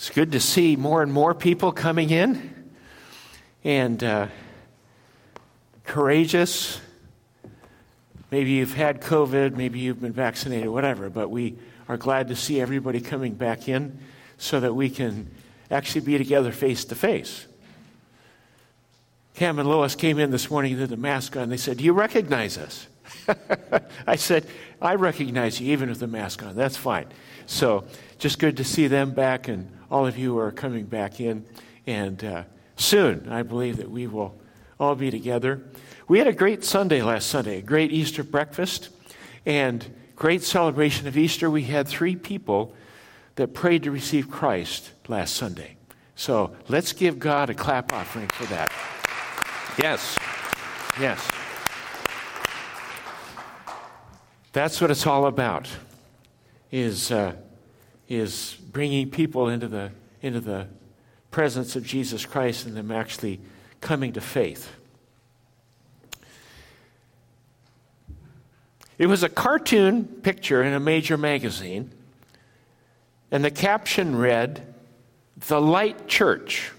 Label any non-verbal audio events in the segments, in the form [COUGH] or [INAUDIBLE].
It's good to see more and more people coming in and uh, courageous. Maybe you've had COVID, maybe you've been vaccinated, whatever, but we are glad to see everybody coming back in so that we can actually be together face to face. Cam and Lois came in this morning with a mask on. They said, Do you recognize us? [LAUGHS] I said, I recognize you even with the mask on. That's fine. So, just good to see them back, and all of you are coming back in. And uh, soon, I believe that we will all be together. We had a great Sunday last Sunday, a great Easter breakfast, and great celebration of Easter. We had three people that prayed to receive Christ last Sunday. So let's give God a clap offering for that. Yes. Yes. That's what it's all about. Is uh, is bringing people into the into the presence of Jesus Christ and them actually coming to faith. It was a cartoon picture in a major magazine, and the caption read, The Light Church.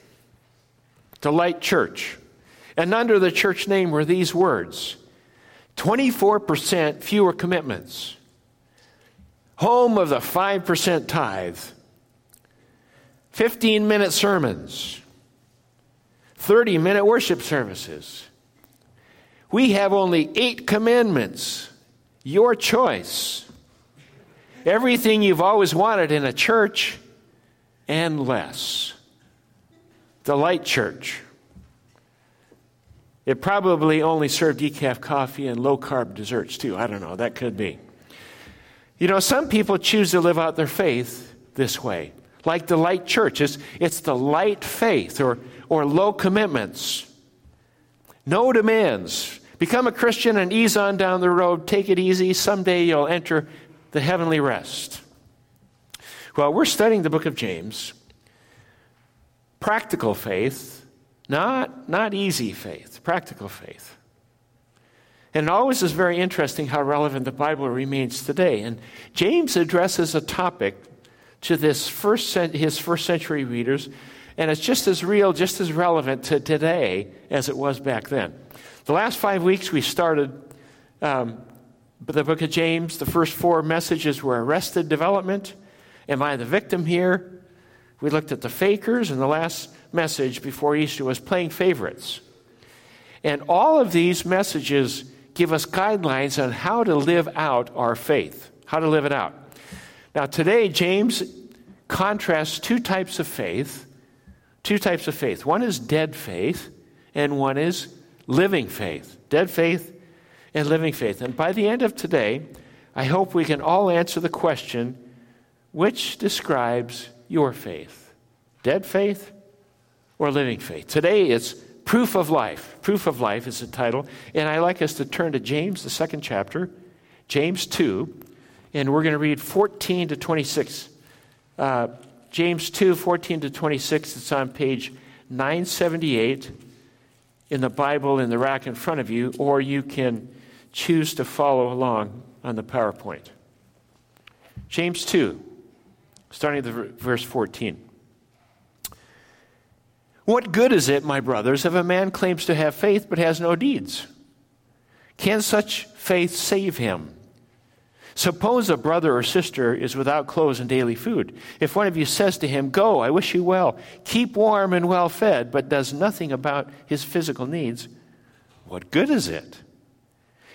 The Light Church. And under the church name were these words 24% fewer commitments, home of the 5% tithe, 15 minute sermons, 30 minute worship services. We have only eight commandments. Your choice. Everything you've always wanted in a church and less. The light church. It probably only served decaf coffee and low carb desserts, too. I don't know. That could be. You know, some people choose to live out their faith this way, like the light church. It's, it's the light faith or, or low commitments, no demands. Become a Christian and ease on down the road. Take it easy. Someday you'll enter the heavenly rest. Well, we're studying the book of James. Practical faith not, not easy faith, practical faith. And it always is very interesting how relevant the Bible remains today. And James addresses a topic to this first, his first century readers, and it's just as real, just as relevant to today as it was back then. The last five weeks we started um, the book of James. The first four messages were arrested development. Am I the victim here? We looked at the fakers, and the last message before Easter was playing favorites. And all of these messages give us guidelines on how to live out our faith, how to live it out. Now, today, James contrasts two types of faith. Two types of faith. One is dead faith, and one is living faith. Dead faith and living faith. And by the end of today, I hope we can all answer the question which describes your faith? Dead faith or living faith. Today it's Proof of Life. Proof of Life is the title. And I'd like us to turn to James, the second chapter, James 2, and we're going to read 14 to 26. Uh, James 2, 14 to 26. It's on page 978 in the Bible in the rack in front of you, or you can choose to follow along on the PowerPoint. James 2, starting at verse 14. What good is it, my brothers, if a man claims to have faith but has no deeds? Can such faith save him? Suppose a brother or sister is without clothes and daily food. If one of you says to him, Go, I wish you well, keep warm and well fed, but does nothing about his physical needs, what good is it?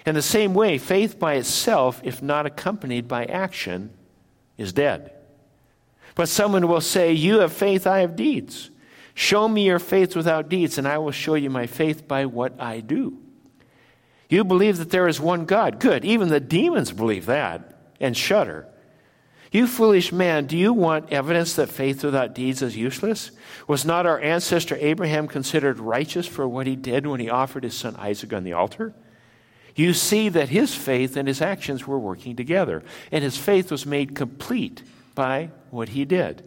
In the same way, faith by itself, if not accompanied by action, is dead. But someone will say, You have faith, I have deeds. Show me your faith without deeds, and I will show you my faith by what I do. You believe that there is one God. Good. Even the demons believe that and shudder. You foolish man, do you want evidence that faith without deeds is useless? Was not our ancestor Abraham considered righteous for what he did when he offered his son Isaac on the altar? You see that his faith and his actions were working together, and his faith was made complete by what he did.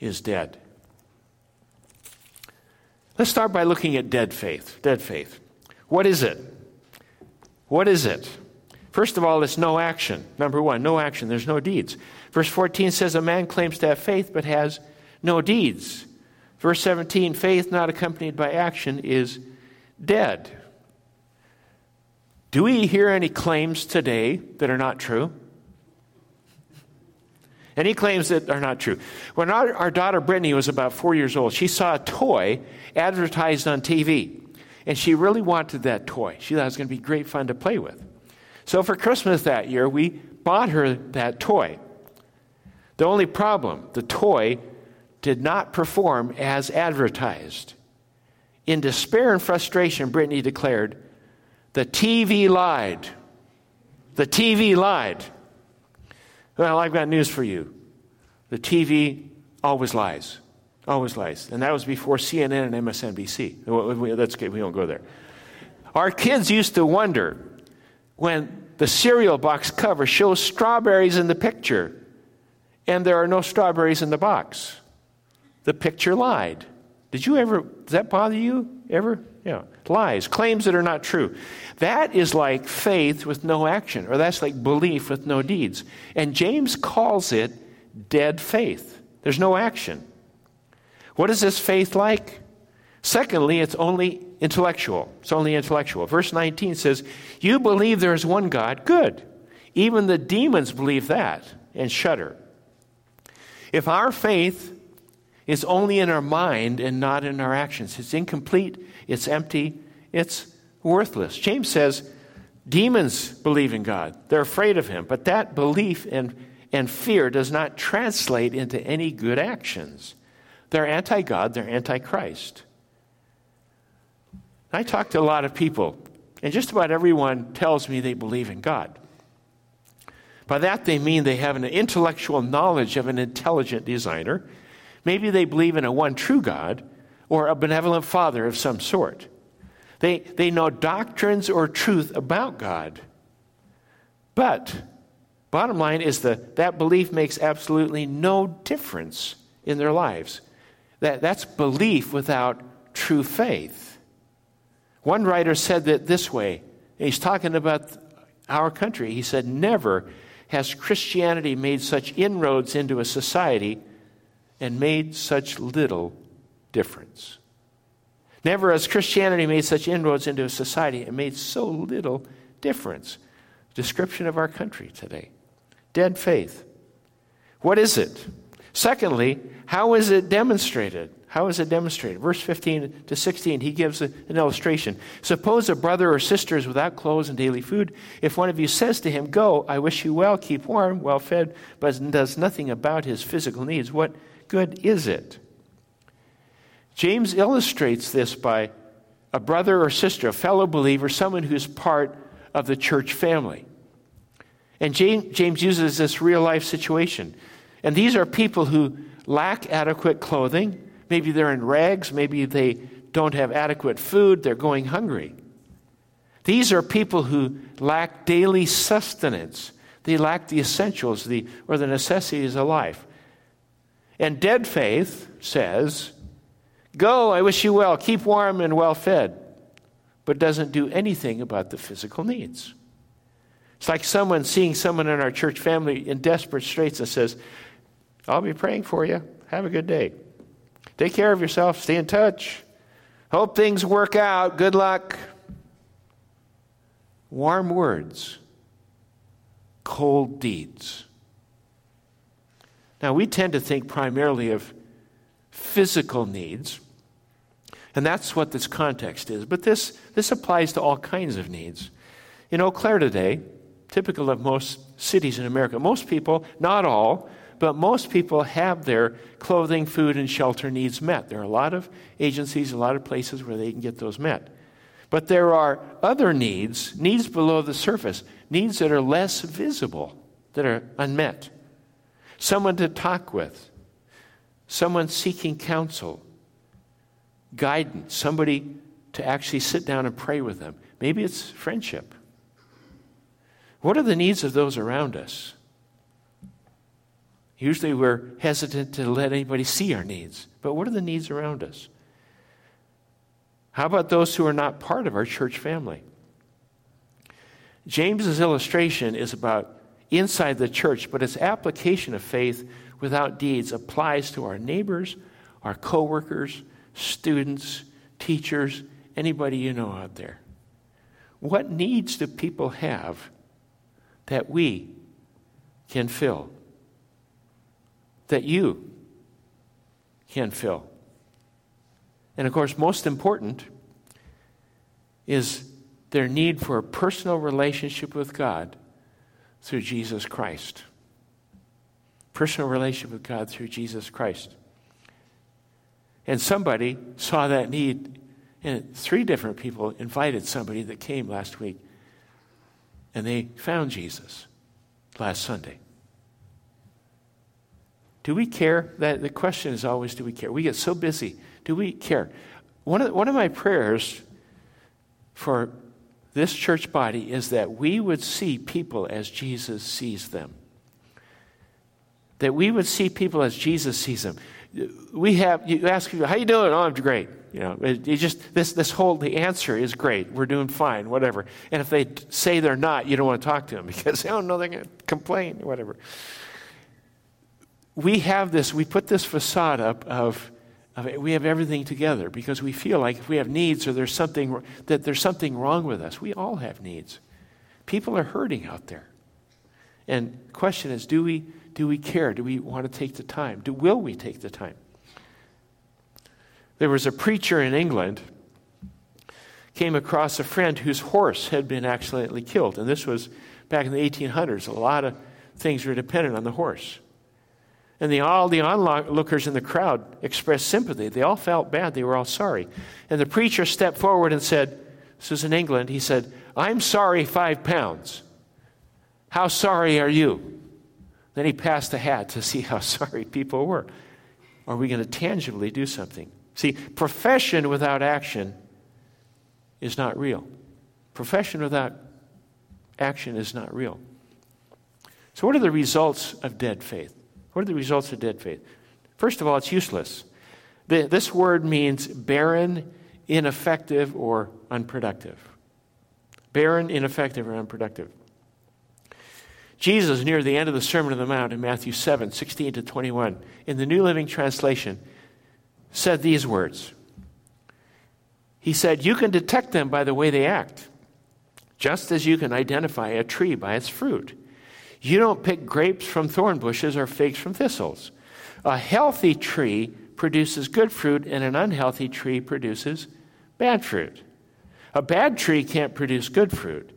is dead. Let's start by looking at dead faith. Dead faith. What is it? What is it? First of all, it's no action. Number one, no action. There's no deeds. Verse 14 says, A man claims to have faith but has no deeds. Verse 17, faith not accompanied by action is dead. Do we hear any claims today that are not true? Any claims that are not true. When our, our daughter Brittany was about four years old, she saw a toy advertised on TV. And she really wanted that toy. She thought it was going to be great fun to play with. So for Christmas that year, we bought her that toy. The only problem, the toy did not perform as advertised. In despair and frustration, Brittany declared, The TV lied. The TV lied. Well, I've got news for you. The TV always lies. Always lies. And that was before CNN and MSNBC. That's. We won't go there. Our kids used to wonder when the cereal box cover shows strawberries in the picture and there are no strawberries in the box. The picture lied. Did you ever, does that bother you ever? Yeah. Lies, claims that are not true. That is like faith with no action, or that's like belief with no deeds. And James calls it dead faith. There's no action. What is this faith like? Secondly, it's only intellectual. It's only intellectual. Verse 19 says, You believe there is one God. Good. Even the demons believe that and shudder. If our faith is only in our mind and not in our actions, it's incomplete, it's empty, it's worthless. James says demons believe in God, they're afraid of Him, but that belief and, and fear does not translate into any good actions. They're anti God, they're anti Christ. I talk to a lot of people, and just about everyone tells me they believe in God. By that, they mean they have an intellectual knowledge of an intelligent designer. Maybe they believe in a one true God or a benevolent Father of some sort. They, they know doctrines or truth about God. But, bottom line is that that belief makes absolutely no difference in their lives. That, that's belief without true faith. One writer said that this way. He's talking about our country. He said, Never has Christianity made such inroads into a society and made such little difference? Never has Christianity made such inroads into a society and made so little difference. Description of our country today dead faith. What is it? Secondly, how is it demonstrated? How is it demonstrated? Verse 15 to 16, he gives a, an illustration. Suppose a brother or sister is without clothes and daily food. If one of you says to him, Go, I wish you well, keep warm, well fed, but does nothing about his physical needs, what good is it? James illustrates this by a brother or sister, a fellow believer, someone who's part of the church family. And James, uses this real life situation. And these are people who lack adequate clothing Maybe they're in rags. Maybe they don't have adequate food. They're going hungry. These are people who lack daily sustenance. They lack the essentials the, or the necessities of life. And dead faith says, Go, I wish you well, keep warm and well fed, but doesn't do anything about the physical needs. It's like someone seeing someone in our church family in desperate straits and says, I'll be praying for you. Have a good day. Take care of yourself. Stay in touch. Hope things work out. Good luck. Warm words, cold deeds. Now, we tend to think primarily of physical needs, and that's what this context is. But this, this applies to all kinds of needs. In Eau Claire today, typical of most cities in America, most people, not all, but most people have their clothing, food, and shelter needs met. There are a lot of agencies, a lot of places where they can get those met. But there are other needs, needs below the surface, needs that are less visible, that are unmet. Someone to talk with, someone seeking counsel, guidance, somebody to actually sit down and pray with them. Maybe it's friendship. What are the needs of those around us? Usually we're hesitant to let anybody see our needs, but what are the needs around us? How about those who are not part of our church family? James's illustration is about inside the church, but its application of faith without deeds applies to our neighbors, our coworkers, students, teachers, anybody you know out there. What needs do people have that we can fill? That you can fill? And of course, most important is their need for a personal relationship with God through Jesus Christ. Personal relationship with God through Jesus Christ. And somebody saw that need, and three different people invited somebody that came last week, and they found Jesus last Sunday. Do we care? That the question is always, do we care? We get so busy. Do we care? One of, one of my prayers for this church body is that we would see people as Jesus sees them. That we would see people as Jesus sees them. We have, you ask people, how you doing? Oh, I'm great. You know, it, just, this, this whole, the answer is great. We're doing fine, whatever. And if they say they're not, you don't want to talk to them [LAUGHS] because don't know they're going to complain, whatever. We have this, we put this facade up of, we have everything together because we feel like if we have needs or there's something that there's something wrong with us. We all have needs. People are hurting out there. And the question is, do we do we care? Do we want to take the time? Do will we take the time? There was a preacher in England came across a friend whose horse had been accidentally killed. And this was back in the 1800s. A lot of things were dependent on the horse. And the, all the onlookers in the crowd expressed sympathy. They all felt bad. They were all sorry. And the preacher stepped forward and said, This was in England. He said, I'm sorry, five pounds. How sorry are you? Then he passed the hat to see how [LAUGHS] sorry people were. Are we going to tangibly do something? See, profession without action is not real. Profession without action is not real. So, what are the results of dead faith? What are the results of dead faith? First of all, it's useless. The, this word means barren, ineffective, or unproductive. Barren, ineffective, or unproductive. Jesus, near the end of the Sermon on the Mount in Matthew 7 16 to 21, in the New Living Translation, said these words. He said, You can detect them by the way they act, just as you can identify a tree by its fruit. You don't pick grapes from thorn bushes or figs from thistles. A healthy tree produces good fruit, and an unhealthy tree produces bad fruit. A bad tree can't produce good fruit.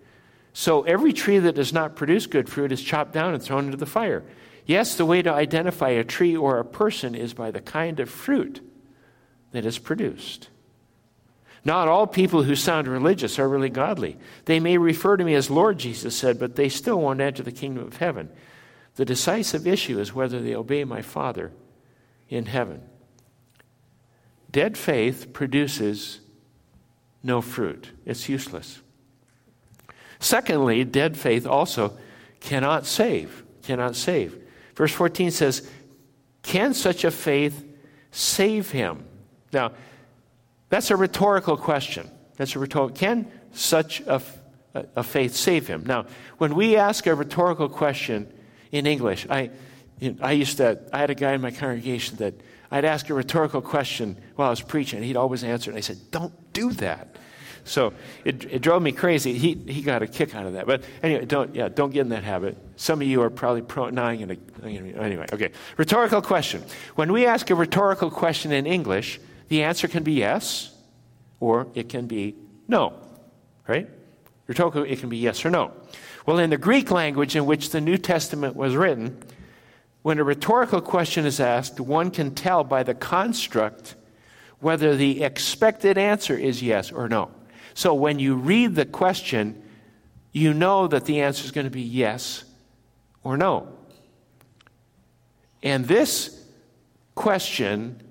So every tree that does not produce good fruit is chopped down and thrown into the fire. Yes, the way to identify a tree or a person is by the kind of fruit that is produced. Not all people who sound religious are really godly. They may refer to me as Lord, Jesus said, but they still won't enter the kingdom of heaven. The decisive issue is whether they obey my Father in heaven. Dead faith produces no fruit, it's useless. Secondly, dead faith also cannot save. Cannot save. Verse 14 says, Can such a faith save him? Now, that's a rhetorical question. That's a rhetorical. Can such a, a, faith save him? Now, when we ask a rhetorical question in English, I, you know, I used to, I had a guy in my congregation that I'd ask a rhetorical question while I was preaching, and he'd always answer, and I said, Don't do that. So it, it drove me crazy. He, he got a kick out of that. But anyway, don't, yeah, don't get in that habit. Some of you are probably pro. No, I'm going to. Anyway, okay. Rhetorical question. When we ask a rhetorical question in English, the answer can be yes or it can be no, right? Rhetorical, it can be yes or no. Well, in the Greek language in which the New Testament was written, when a rhetorical question is asked, one can tell by the construct whether the expected answer is yes or no. So when you read the question, you know that the answer is going to be yes or no. And this question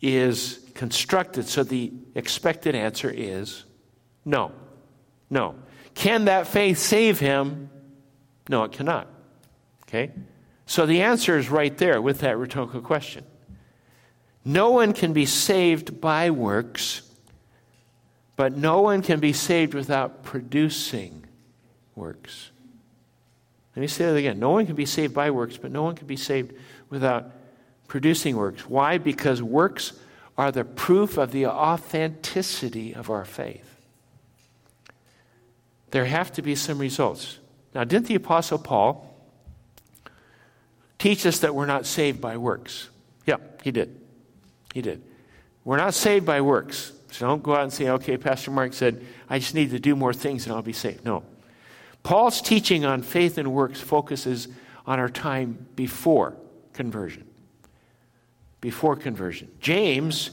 is constructed so the expected answer is no. No. Can that faith save him? No, it cannot. Okay? So the answer is right there with that rhetorical question. No one can be saved by works, but no one can be saved without producing works. Let me say that again. No one can be saved by works, but no one can be saved without producing works. Why? Because works are the proof of the authenticity of our faith. There have to be some results. Now, didn't the Apostle Paul teach us that we're not saved by works? Yeah, he did. He did. We're not saved by works. So don't go out and say, okay, Pastor Mark said, I just need to do more things and I'll be saved. No. Paul's teaching on faith and works focuses on our time before conversion. Before conversion. James,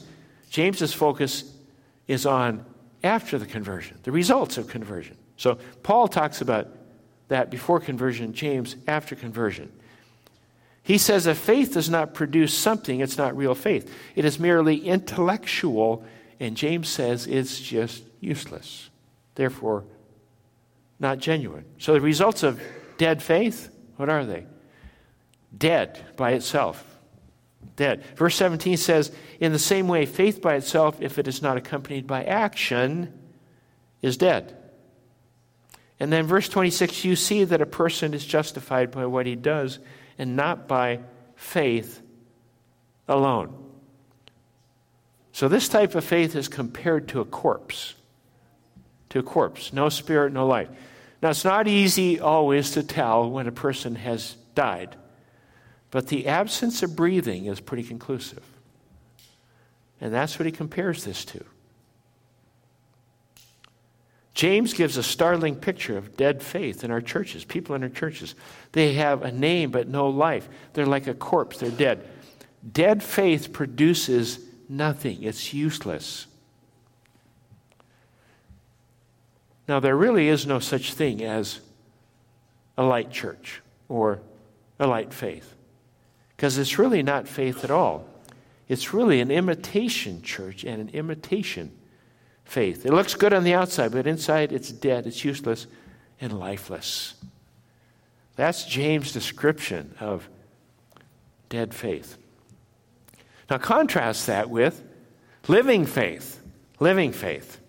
James's focus is on after the conversion, the results of conversion. So Paul talks about that before conversion, James after conversion. He says if faith does not produce something, it's not real faith. It is merely intellectual, and James says it's just useless. Therefore, not genuine. So the results of dead faith, what are they? Dead by itself. Dead. Verse 17 says, In the same way, faith by itself, if it is not accompanied by action, is dead. And then verse 26 you see that a person is justified by what he does and not by faith alone. So this type of faith is compared to a corpse. To a corpse, no spirit, no life. Now it's not easy always to tell when a person has died, but the absence of breathing is pretty conclusive. And that's what he compares this to. James gives a startling picture of dead faith in our churches, people in our churches. They have a name but no life. They're like a corpse, they're dead. Dead faith produces nothing, it's useless. Now, there really is no such thing as a light church or a light faith because it's really not faith at all. It's really an imitation church and an imitation faith. It looks good on the outside, but inside it's dead, it's useless, and lifeless. That's James' description of dead faith. Now, contrast that with living faith. Living faith.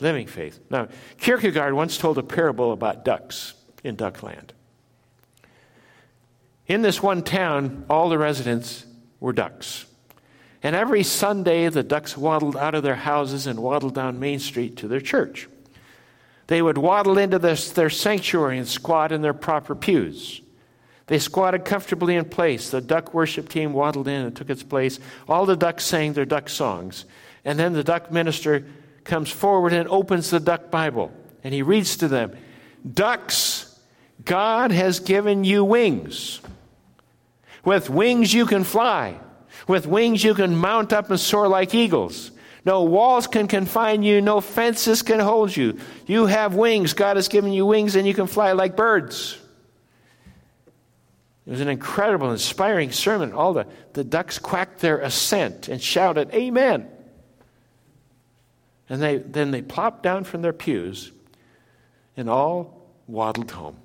Living faith. Now, Kierkegaard once told a parable about ducks in Duckland. In this one town, all the residents were ducks. And every Sunday, the ducks waddled out of their houses and waddled down Main Street to their church. They would waddle into their sanctuary and squat in their proper pews. They squatted comfortably in place. The duck worship team waddled in and took its place. All the ducks sang their duck songs. And then the duck minister comes forward and opens the duck Bible. And he reads to them Ducks, God has given you wings. With wings you can fly. With wings, you can mount up and soar like eagles. No walls can confine you, no fences can hold you. You have wings. God has given you wings, and you can fly like birds. It was an incredible, inspiring sermon. All the, the ducks quacked their assent and shouted, Amen. And they, then they plopped down from their pews and all waddled home.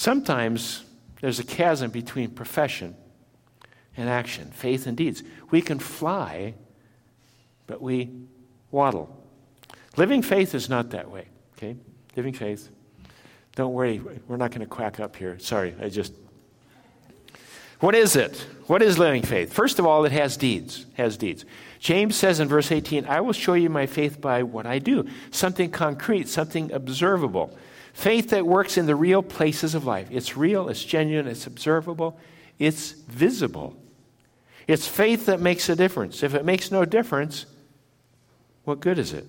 Sometimes there's a chasm between profession and action, faith and deeds. We can fly, but we waddle. Living faith is not that way, okay? Living faith. Don't worry, we're not going to quack up here. Sorry, I just. What is it? What is living faith? First of all, it has deeds. Has deeds. James says in verse 18, I will show you my faith by what I do. Something concrete, something observable. Faith that works in the real places of life. It's real, it's genuine, it's observable, it's visible. It's faith that makes a difference. If it makes no difference, what good is it?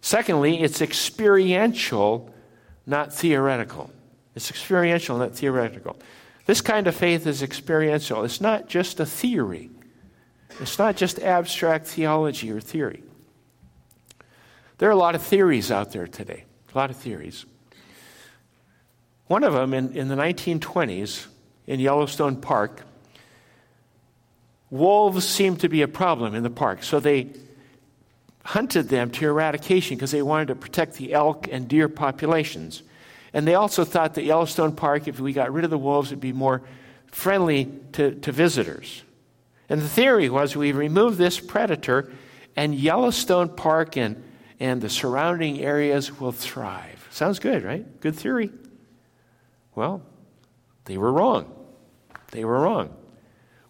Secondly, it's experiential, not theoretical. It's experiential, not theoretical. This kind of faith is experiential. It's not just a theory, it's not just abstract theology or theory. There are a lot of theories out there today. A lot of theories. One of them in, in the 1920s in Yellowstone Park, wolves seemed to be a problem in the park. So they hunted them to eradication because they wanted to protect the elk and deer populations. And they also thought that Yellowstone Park, if we got rid of the wolves, would be more friendly to, to visitors. And the theory was we remove this predator, and Yellowstone Park and, and the surrounding areas will thrive. Sounds good, right? Good theory. Well, they were wrong. They were wrong.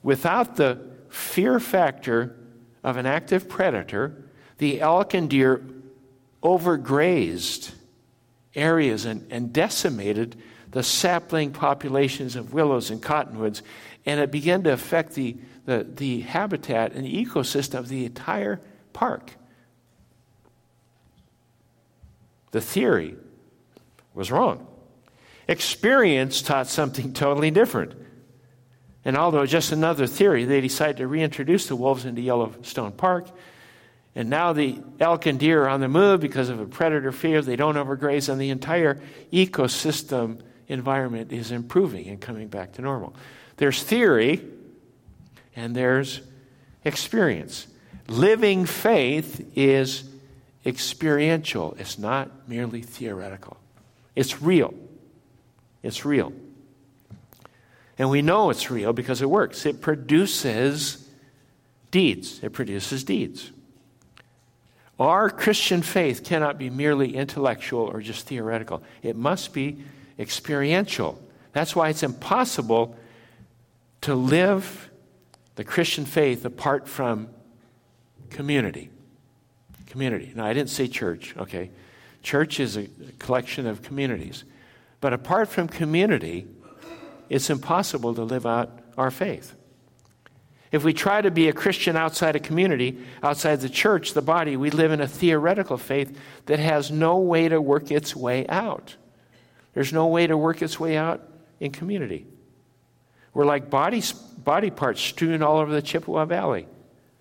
Without the fear factor of an active predator, the elk and deer overgrazed areas and, and decimated the sapling populations of willows and cottonwoods, and it began to affect the, the, the habitat and the ecosystem of the entire park. The theory was wrong. Experience taught something totally different. And although just another theory, they decided to reintroduce the wolves into Yellowstone Park. And now the elk and deer are on the move because of a predator fear. They don't overgraze, and the entire ecosystem environment is improving and coming back to normal. There's theory and there's experience. Living faith is experiential, it's not merely theoretical. It's real. It's real. And we know it's real because it works. It produces deeds. It produces deeds. Our Christian faith cannot be merely intellectual or just theoretical, it must be experiential. That's why it's impossible to live the Christian faith apart from community. Community. Now, I didn't say church, okay? Church is a collection of communities. But apart from community, it's impossible to live out our faith. If we try to be a Christian outside a community, outside the church, the body, we live in a theoretical faith that has no way to work its way out. There's no way to work its way out in community. We're like body, body parts strewn all over the Chippewa Valley,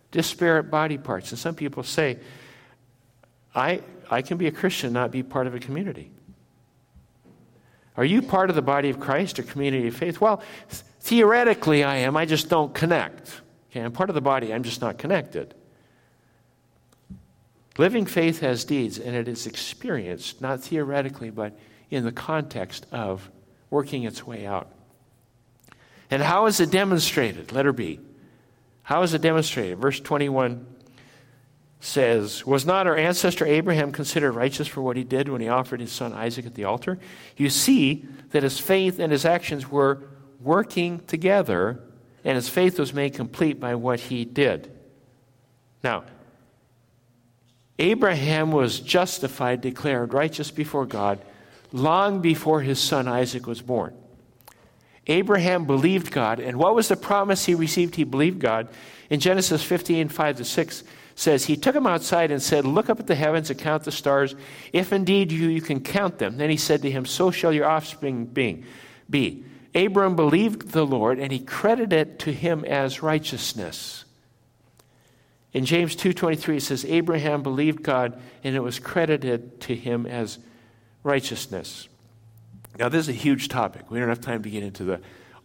disparate body parts. And some people say, I, I can be a Christian, not be part of a community. Are you part of the body of Christ or community of faith? Well, theoretically, I am. I just don't connect. Okay, I'm part of the body, I'm just not connected. Living faith has deeds, and it is experienced, not theoretically, but in the context of working its way out. And how is it demonstrated? Letter B. How is it demonstrated? Verse 21 says, Was not our ancestor Abraham considered righteous for what he did when he offered his son Isaac at the altar? You see that his faith and his actions were working together, and his faith was made complete by what he did. Now, Abraham was justified, declared righteous before God, long before his son Isaac was born. Abraham believed God, and what was the promise he received? He believed God. In Genesis 15, 5 to 6 says, He took him outside and said, Look up at the heavens and count the stars, if indeed you, you can count them. Then he said to him, So shall your offspring be. Abram believed the Lord, and he credited it to him as righteousness. In James 2:23 it says Abraham believed God and it was credited to him as righteousness. Now, this is a huge topic. We don't have time to get into the,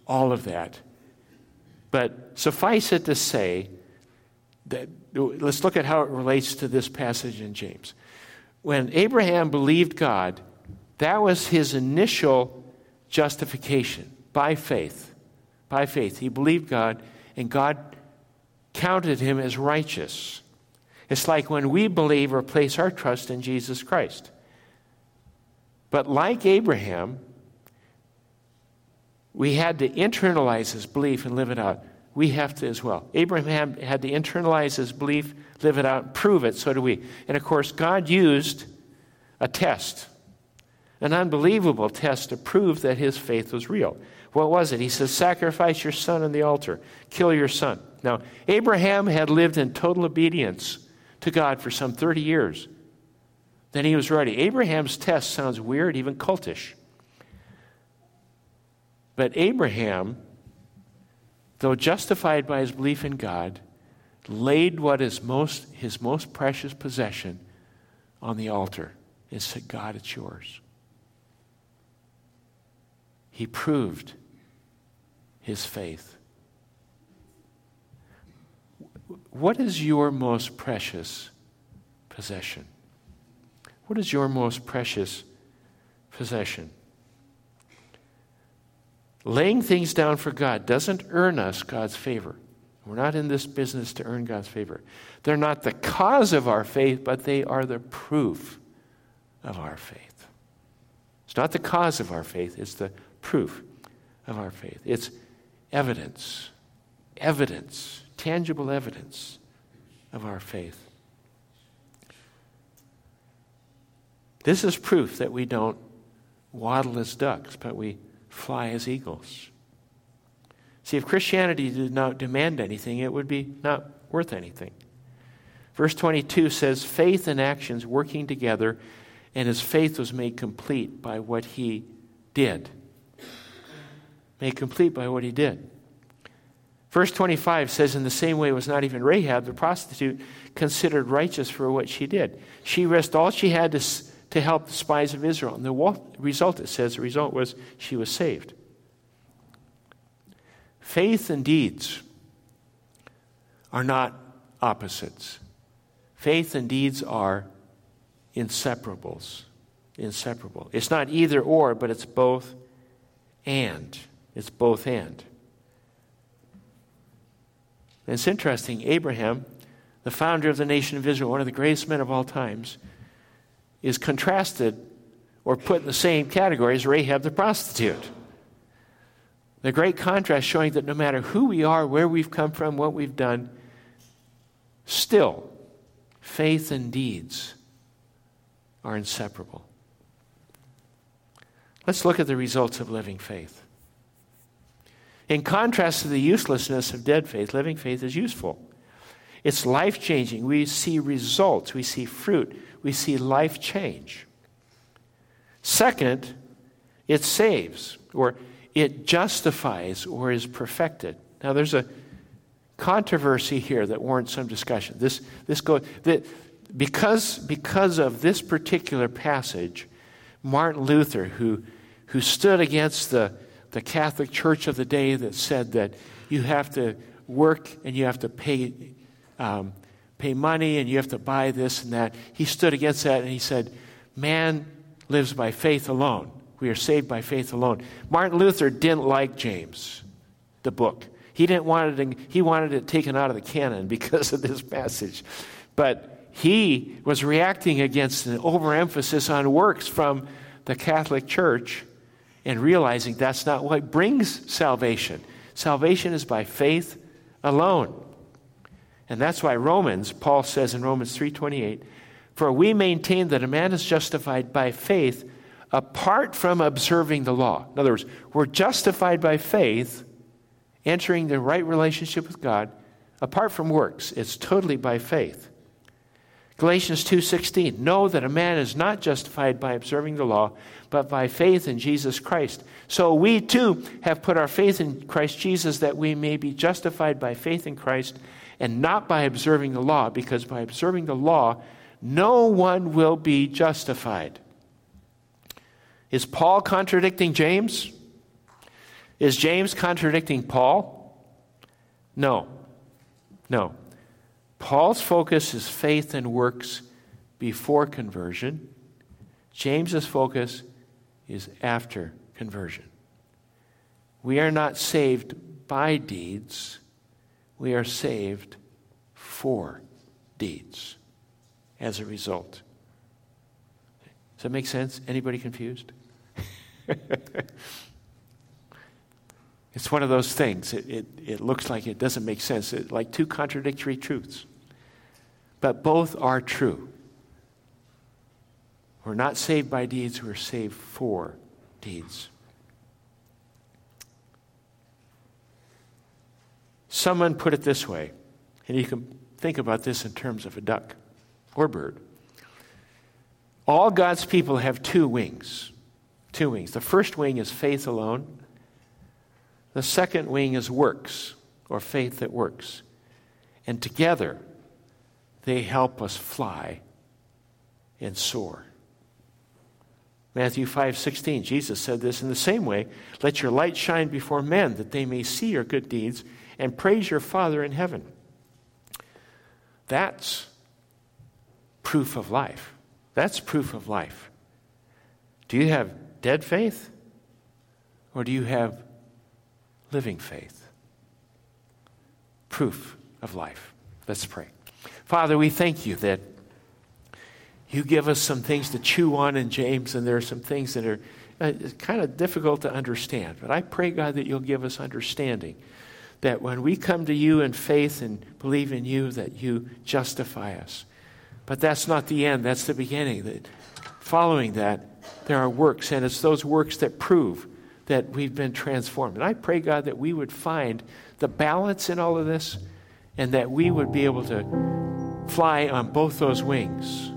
all of that. But suffice it to say that let's look at how it relates to this passage in James. When Abraham believed God, that was his initial justification by faith. By faith. He believed God, and God counted him as righteous. It's like when we believe or place our trust in Jesus Christ. But like Abraham, we had to internalize his belief and live it out. We have to as well. Abraham had to internalize his belief, live it out, prove it. So do we. And of course, God used a test, an unbelievable test to prove that his faith was real. What was it? He says, Sacrifice your son on the altar, kill your son. Now, Abraham had lived in total obedience to God for some 30 years. Then he was ready. Abraham's test sounds weird, even cultish. But Abraham, though justified by his belief in God, laid what is most his most precious possession on the altar and said, God, it's yours. he proved his faith. What is your most precious possession? What is your most precious possession? Laying things down for God doesn't earn us God's favor. We're not in this business to earn God's favor. They're not the cause of our faith, but they are the proof of our faith. It's not the cause of our faith, it's the proof of our faith. It's evidence, evidence, tangible evidence of our faith. This is proof that we don't waddle as ducks, but we fly as eagles. See, if Christianity did not demand anything, it would be not worth anything. Verse 22 says, faith and actions working together, and his faith was made complete by what he did. Made complete by what he did. Verse 25 says, In the same way, was not even Rahab, the prostitute, considered righteous for what she did. She risked all she had to, to help the spies of Israel. And the result, it says, the result was she was saved. Faith and deeds are not opposites. Faith and deeds are inseparables. Inseparable. It's not either or, but it's both and. It's both and. And it's interesting. Abraham, the founder of the nation of Israel, one of the greatest men of all times, is contrasted or put in the same category as Rahab the prostitute. The great contrast showing that no matter who we are, where we've come from, what we've done, still, faith and deeds are inseparable. Let's look at the results of living faith. In contrast to the uselessness of dead faith, living faith is useful. It's life changing. We see results, we see fruit, we see life change. Second, it saves, or it justifies or is perfected. Now, there's a controversy here that warrants some discussion. This, this goes, that because, because of this particular passage, Martin Luther, who, who stood against the, the Catholic Church of the day that said that you have to work and you have to pay, um, pay money and you have to buy this and that, he stood against that and he said, Man lives by faith alone. We are saved by faith alone. Martin Luther didn't like James, the book. He didn't want it, he wanted it taken out of the canon [LAUGHS] because of this passage. But he was reacting against an overemphasis on works from the Catholic Church and realizing that's not what brings salvation. Salvation is by faith alone. And that's why Romans, Paul says in Romans 3:28, "For we maintain that a man is justified by faith apart from observing the law. In other words, we're justified by faith, entering the right relationship with God, apart from works. It's totally by faith. Galatians 2:16 Know that a man is not justified by observing the law, but by faith in Jesus Christ. So we too have put our faith in Christ Jesus that we may be justified by faith in Christ and not by observing the law, because by observing the law no one will be justified. Is Paul contradicting James? Is James contradicting Paul? No. No. Paul's focus is faith and works before conversion. James's focus is after conversion. We are not saved by deeds, we are saved for deeds as a result. Does that make sense? Anybody confused? [LAUGHS] it's one of those things. It, it, it, looks like it doesn't make sense, it, like two contradictory truths. But both are true. We're not saved by deeds, we're saved for deeds. Someone put it this way, and you can think about this in terms of a duck or bird. All God's people have two wings two wings. The first wing is faith alone, the second wing is works, or faith that works. And together, they help us fly and soar. Matthew 5 16, Jesus said this in the same way Let your light shine before men, that they may see your good deeds and praise your Father in heaven. That's proof of life. That's proof of life. Do you have dead faith or do you have living faith? Proof of life. Let's pray. Father, we thank you that you give us some things to chew on in James, and there are some things that are uh, kind of difficult to understand. But I pray, God, that you'll give us understanding. That when we come to you in faith and believe in you, that you justify us. But that's not the end, that's the beginning. That following that, there are works, and it's those works that prove that we've been transformed. And I pray, God, that we would find the balance in all of this and that we would be able to fly on both those wings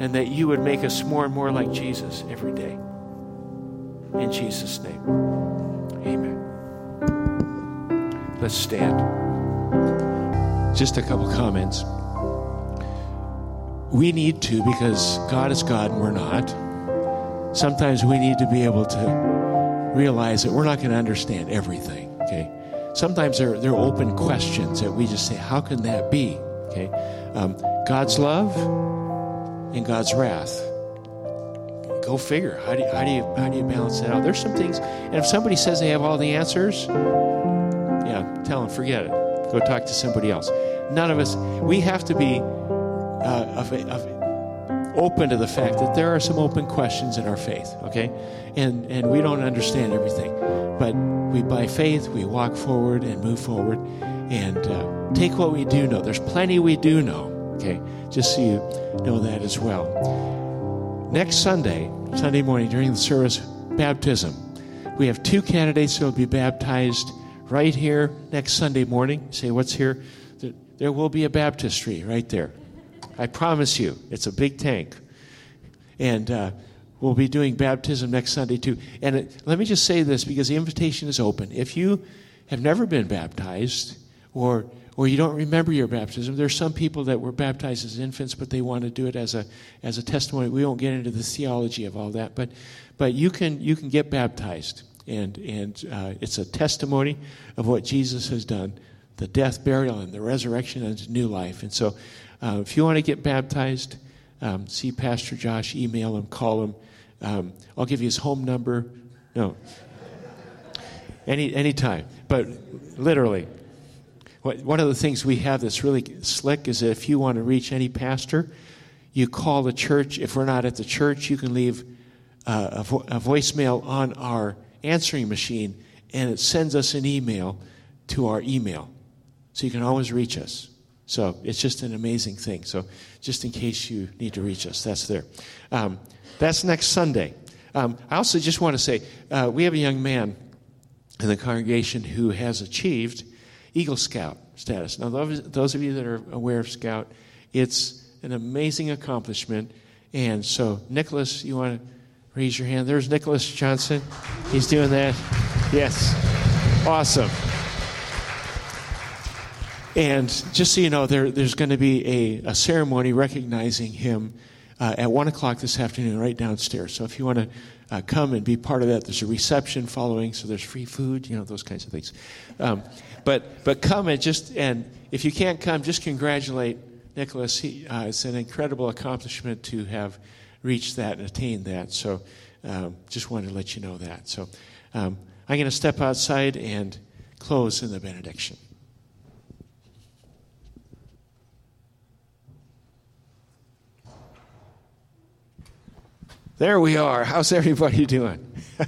and that you would make us more and more like Jesus every day. In Jesus' name, amen. Let's stand. Just a couple comments. We need to, because God is God and we're not. Sometimes we need to be able to realize that we're not going to understand everything, okay? Sometimes there, there are open questions that we just say, how can that be? Okay? Um, God's love and God's wrath. Go figure. How do, how, do you, how do you balance that out? There's some things, and if somebody says they have all the answers, yeah, tell them, forget it. Go talk to somebody else. None of us, we have to be uh, of, of, open to the fact that there are some open questions in our faith, okay? And, and we don't understand everything. But we, by faith, we walk forward and move forward and uh, take what we do know. There's plenty we do know, okay? Just so you know that as well. Next Sunday, Sunday morning during the service, baptism. We have two candidates who will be baptized right here next Sunday morning. Say, what's here? There will be a baptistry right there. I promise you, it's a big tank. And uh, we'll be doing baptism next Sunday too. And it, let me just say this because the invitation is open. If you have never been baptized or or you don't remember your baptism. There's some people that were baptized as infants, but they want to do it as a as a testimony. We won't get into the theology of all that, but but you can you can get baptized, and and uh, it's a testimony of what Jesus has done, the death, burial, and the resurrection and new life. And so, uh, if you want to get baptized, um, see Pastor Josh, email him, call him. Um, I'll give you his home number. No, any anytime, but literally one of the things we have that's really slick is that if you want to reach any pastor, you call the church. If we're not at the church, you can leave uh, a, vo- a voicemail on our answering machine, and it sends us an email to our email. So you can always reach us. So it's just an amazing thing. So just in case you need to reach us, that's there. Um, that's next Sunday. Um, I also just want to say uh, we have a young man in the congregation who has achieved Eagle Scout status. Now, those, those of you that are aware of Scout, it's an amazing accomplishment. And so, Nicholas, you want to raise your hand? There's Nicholas Johnson. He's doing that. Yes. Awesome. And just so you know, there, there's going to be a, a ceremony recognizing him uh, at 1 o'clock this afternoon, right downstairs. So if you want to uh, come and be part of that, there's a reception following, so there's free food, you know, those kinds of things. Um, but but come and just and if you can't come, just congratulate Nicholas. He, uh, it's an incredible accomplishment to have reached that and attained that. So um, just wanted to let you know that. So um, I'm going to step outside and close in the benediction. There we are. How's everybody doing? [LAUGHS]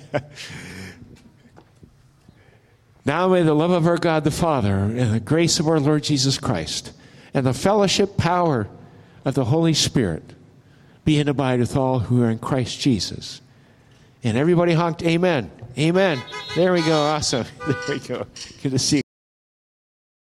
Now may the love of our God the Father and the grace of our Lord Jesus Christ and the fellowship power of the Holy Spirit be and abide with all who are in Christ Jesus. And everybody honked, Amen. Amen. There we go. Awesome. [LAUGHS] There we go. Good to see you.